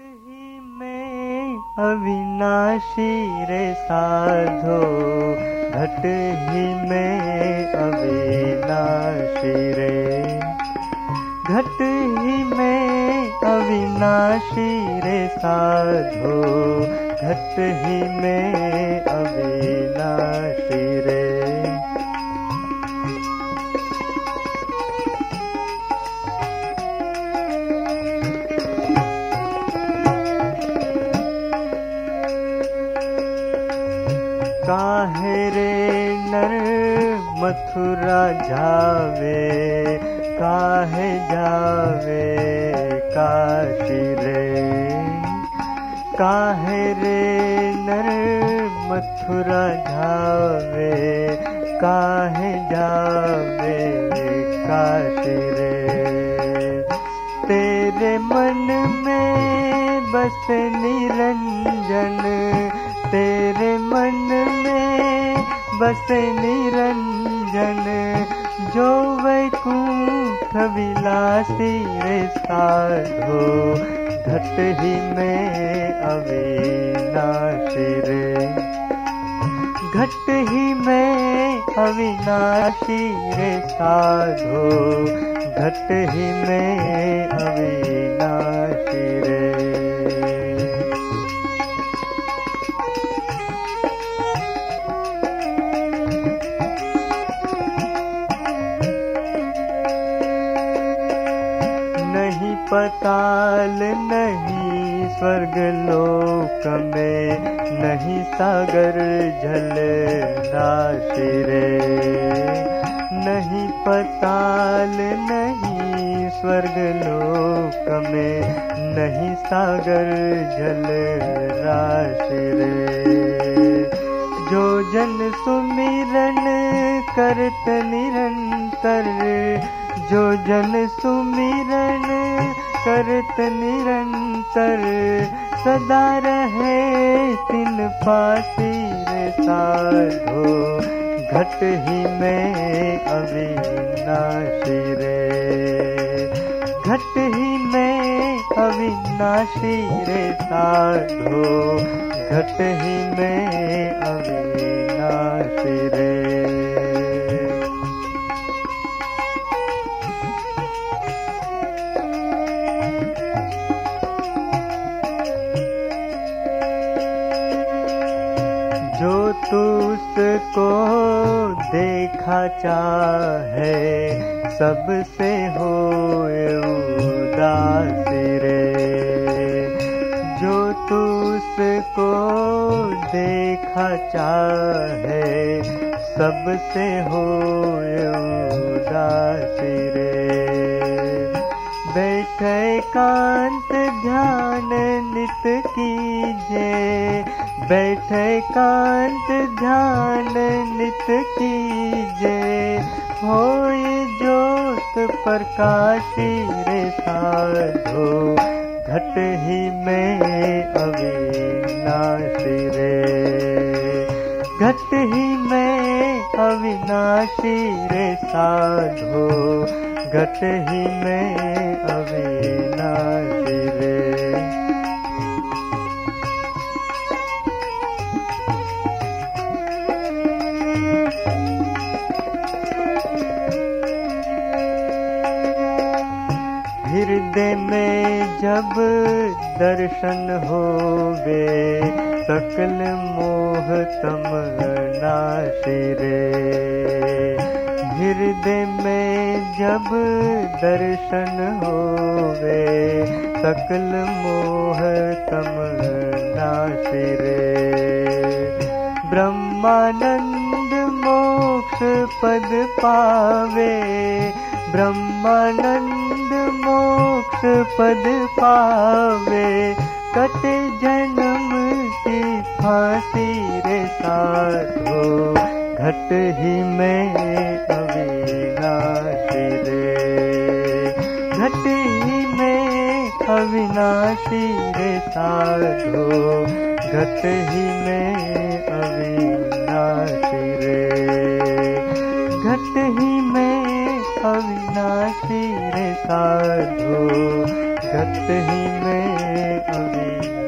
ही में अविनाशी रे साधो। घट ही में अविनाशी रे। घट ही में अविनाशी रे साधो। घट ही में अविनाशी रे। मथुरा जावे, काहे जावे, काशी रे? काहे रे नर मथुरा जावे, काहे जावे काशी रे? तेरे मन में बस बस निरंजन, जो वैकुंठ विलासी साधो, घट ही में अविनाशी रे। घट ही में अविनाशी रे साधो, घट ही में अविनाशी रे। पताल नहीं, स्वर्ग लोक में नहीं, सागर जल राशि रे नहीं, पताल नहीं, स्वर्ग लोक में नहीं, सागर जल नाशिरे जो जन सुमिरन करत निरंतर, जो जन सुमिरन करत निरंतर, सदा रहे तिन पासी साधो। घट ही में अविनाशी रे। घट ही में अविनाशी रे साधो। घट ही में अविनाशी रे। देखा है सबसे हो उदास रे। जो तू उसको देखा चाहे, सबसे हो उदास रे। बैठे कांत ध्यान नित कीजे बैठे कांत ध्यान नित कीजे होय जोत प्रकाशी रे साधो। घट ही में अविनाश रे। घट ही में अविनाशी रे साधो। घट ही में अविनाश रे। जब दर्शन होवे, सकल मोह तम नाशी रे हृदय में जब दर्शन होवे, सकल मोह तम नाशी रे ब्रह्मानंद मोक्ष पद पावे, ब्रह्मानंद मोक्ष पद पावे, कट जन्म की फांसी रे साधो। घट ही में अविनाशी रे। घट ही में अविनाशी रे साधो। घट ही में अविनाशी रे। साधो गत ही में अभी